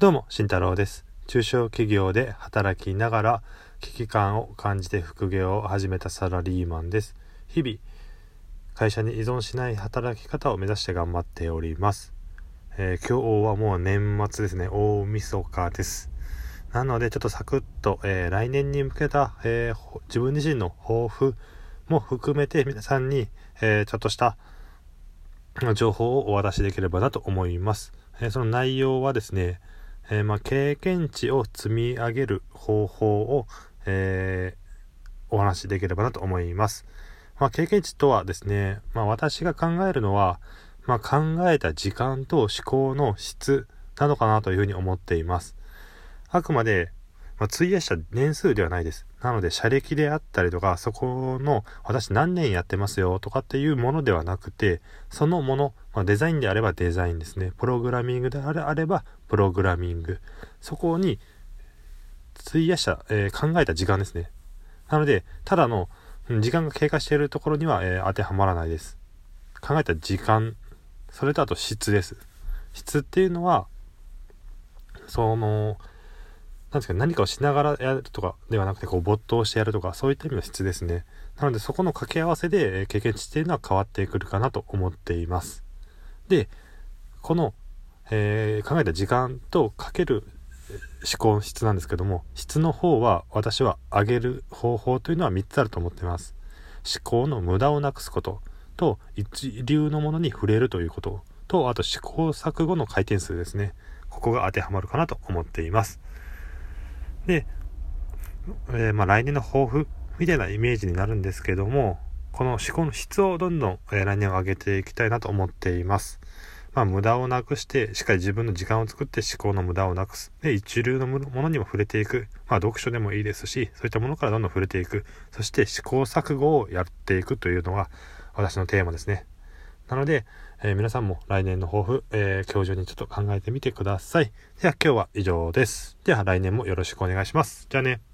どうも、慎太郎です。中小企業で働きながら危機感を感じて副業を始めたサラリーマンです。日々、会社に依存しない働き方を目指して頑張っております。えー今日はもう年末ですね。大晦日です。なので、ちょっとサクッと、えー来年に向けた、えー自分自身の抱負も含めて皆さんに、えちょっとした情報をお渡しできればなと思います。えその内容はですね、えーまあ、経験値を積み上げる方法を、えーお話しできればなと思います。まあ、経験値とはですね、まあ、私が考えるのは、まあ、考えた時間と思考の質なのかなというふうに思っています。あくまで、まあ、費やした年数ではないです。なので、社歴であったりとか、そこの、私何年やってますよとかっていうものではなくて、そのもの、まあ、デザインであればデザインですね。プログラミングであれば、プログラミング。そこに、費やした、えー考えた時間ですね。なので、ただの、時間が経過しているところには、えー当てはまらないです。考えた時間、それとあと質です。質っていうのは、その、ですか、何かをしながらやるとかではなくて、こう、没頭してやるとか、そういった意味の質ですね。なので、そこの掛け合わせで、経験値っていうのは変わってくるかなと思っています。で、この、えー考えた時間とかける思考の質なんですけども、質の方は私は上げる方法というのは3つあると思っています。思考の無駄をなくすことと、一流のものに触れるということと、あと試行錯誤の回転数ですね。ここが当てはまるかなと思っています。で、えーまあ来年の抱負みたいなイメージになるんですけども、この思考の質をどんどん、えー来年は上げていきたいなと思っています。まあ無駄をなくして、しっかり自分の時間を作って思考の無駄をなくす。で、一流のものにも触れていく。まあ読書でもいいですし、そういったものからどんどん触れていく。そして試行錯誤をやっていくというのが私のテーマですね。なので、えー皆さんも来年の抱負、えー今日中にちょっと考えてみてください。では今日は以上です。では来年もよろしくお願いします。じゃあね。